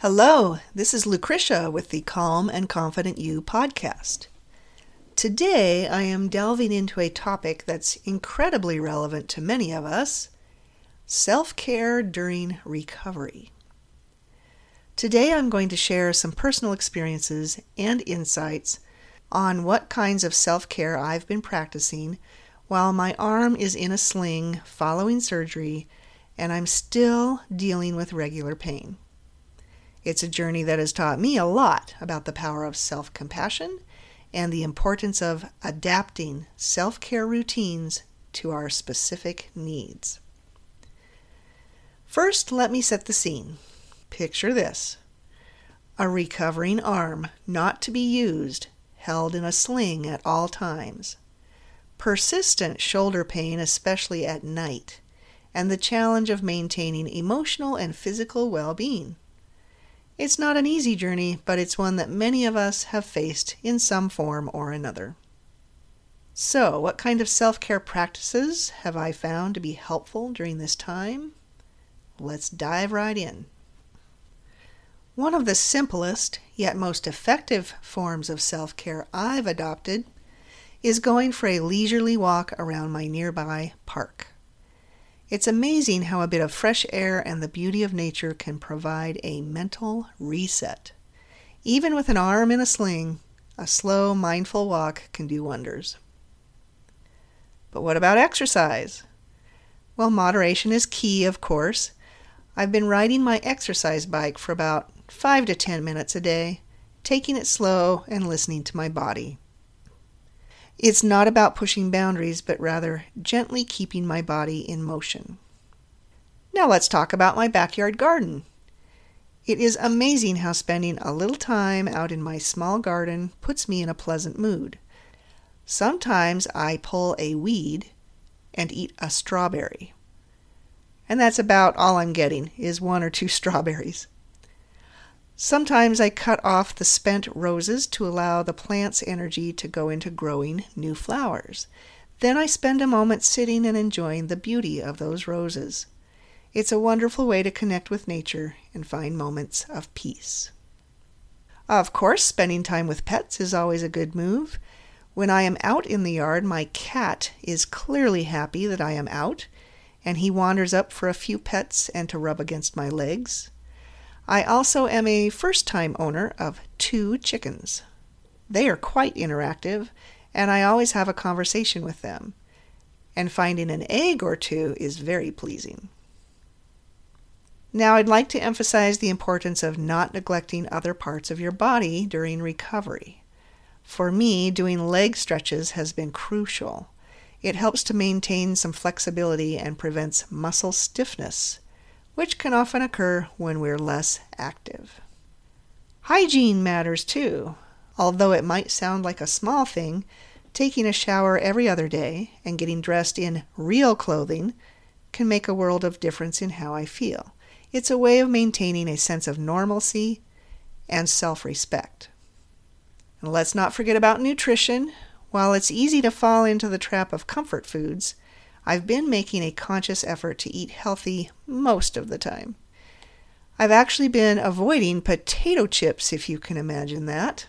Hello, this is Lucretia with the Calm and Confident You podcast. Today I am delving into a topic that's incredibly relevant to many of us self care during recovery. Today I'm going to share some personal experiences and insights on what kinds of self care I've been practicing while my arm is in a sling following surgery and I'm still dealing with regular pain. It's a journey that has taught me a lot about the power of self compassion and the importance of adapting self care routines to our specific needs. First, let me set the scene. Picture this a recovering arm, not to be used, held in a sling at all times. Persistent shoulder pain, especially at night, and the challenge of maintaining emotional and physical well being. It's not an easy journey, but it's one that many of us have faced in some form or another. So, what kind of self care practices have I found to be helpful during this time? Let's dive right in. One of the simplest, yet most effective forms of self care I've adopted is going for a leisurely walk around my nearby park. It's amazing how a bit of fresh air and the beauty of nature can provide a mental reset. Even with an arm in a sling, a slow, mindful walk can do wonders. But what about exercise? Well, moderation is key, of course. I've been riding my exercise bike for about five to ten minutes a day, taking it slow and listening to my body. It's not about pushing boundaries, but rather gently keeping my body in motion. Now let's talk about my backyard garden. It is amazing how spending a little time out in my small garden puts me in a pleasant mood. Sometimes I pull a weed and eat a strawberry. And that's about all I'm getting is one or two strawberries. Sometimes I cut off the spent roses to allow the plant's energy to go into growing new flowers. Then I spend a moment sitting and enjoying the beauty of those roses. It's a wonderful way to connect with nature and find moments of peace. Of course, spending time with pets is always a good move. When I am out in the yard, my cat is clearly happy that I am out, and he wanders up for a few pets and to rub against my legs. I also am a first time owner of two chickens. They are quite interactive, and I always have a conversation with them. And finding an egg or two is very pleasing. Now, I'd like to emphasize the importance of not neglecting other parts of your body during recovery. For me, doing leg stretches has been crucial. It helps to maintain some flexibility and prevents muscle stiffness which can often occur when we're less active. Hygiene matters too. Although it might sound like a small thing, taking a shower every other day and getting dressed in real clothing can make a world of difference in how I feel. It's a way of maintaining a sense of normalcy and self respect. And let's not forget about nutrition. While it's easy to fall into the trap of comfort foods, I've been making a conscious effort to eat healthy most of the time. I've actually been avoiding potato chips, if you can imagine that.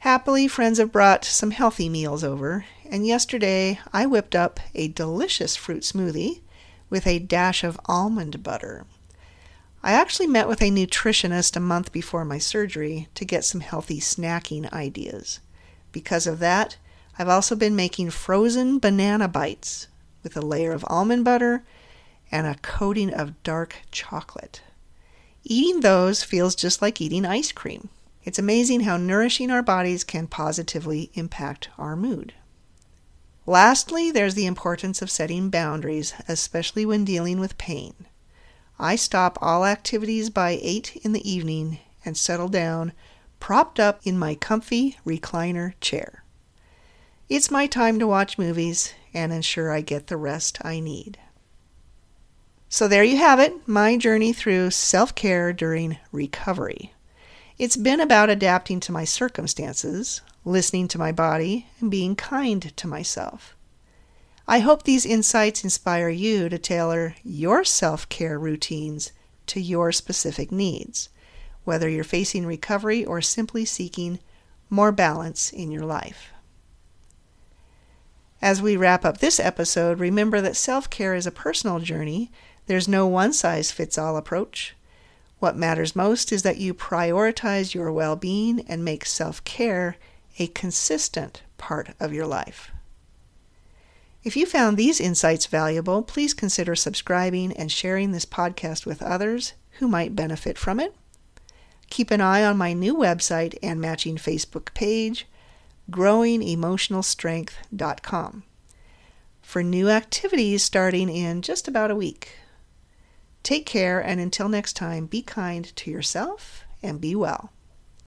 Happily, friends have brought some healthy meals over, and yesterday I whipped up a delicious fruit smoothie with a dash of almond butter. I actually met with a nutritionist a month before my surgery to get some healthy snacking ideas. Because of that, I've also been making frozen banana bites with a layer of almond butter and a coating of dark chocolate. Eating those feels just like eating ice cream. It's amazing how nourishing our bodies can positively impact our mood. Lastly, there's the importance of setting boundaries, especially when dealing with pain. I stop all activities by 8 in the evening and settle down, propped up in my comfy recliner chair. It's my time to watch movies and ensure I get the rest I need. So, there you have it my journey through self care during recovery. It's been about adapting to my circumstances, listening to my body, and being kind to myself. I hope these insights inspire you to tailor your self care routines to your specific needs. whether you're facing recovery or simply seeking more balance in your life. As we wrap up this episode, remember that self care is a personal journey. There's no one size fits all approach. What matters most is that you prioritize your well being and make self care a consistent part of your life. If you found these insights valuable, please consider subscribing and sharing this podcast with others who might benefit from it. Keep an eye on my new website and matching Facebook page growingemotionalstrength.com for new activities starting in just about a week. Take care, and until next time, be kind to yourself and be well.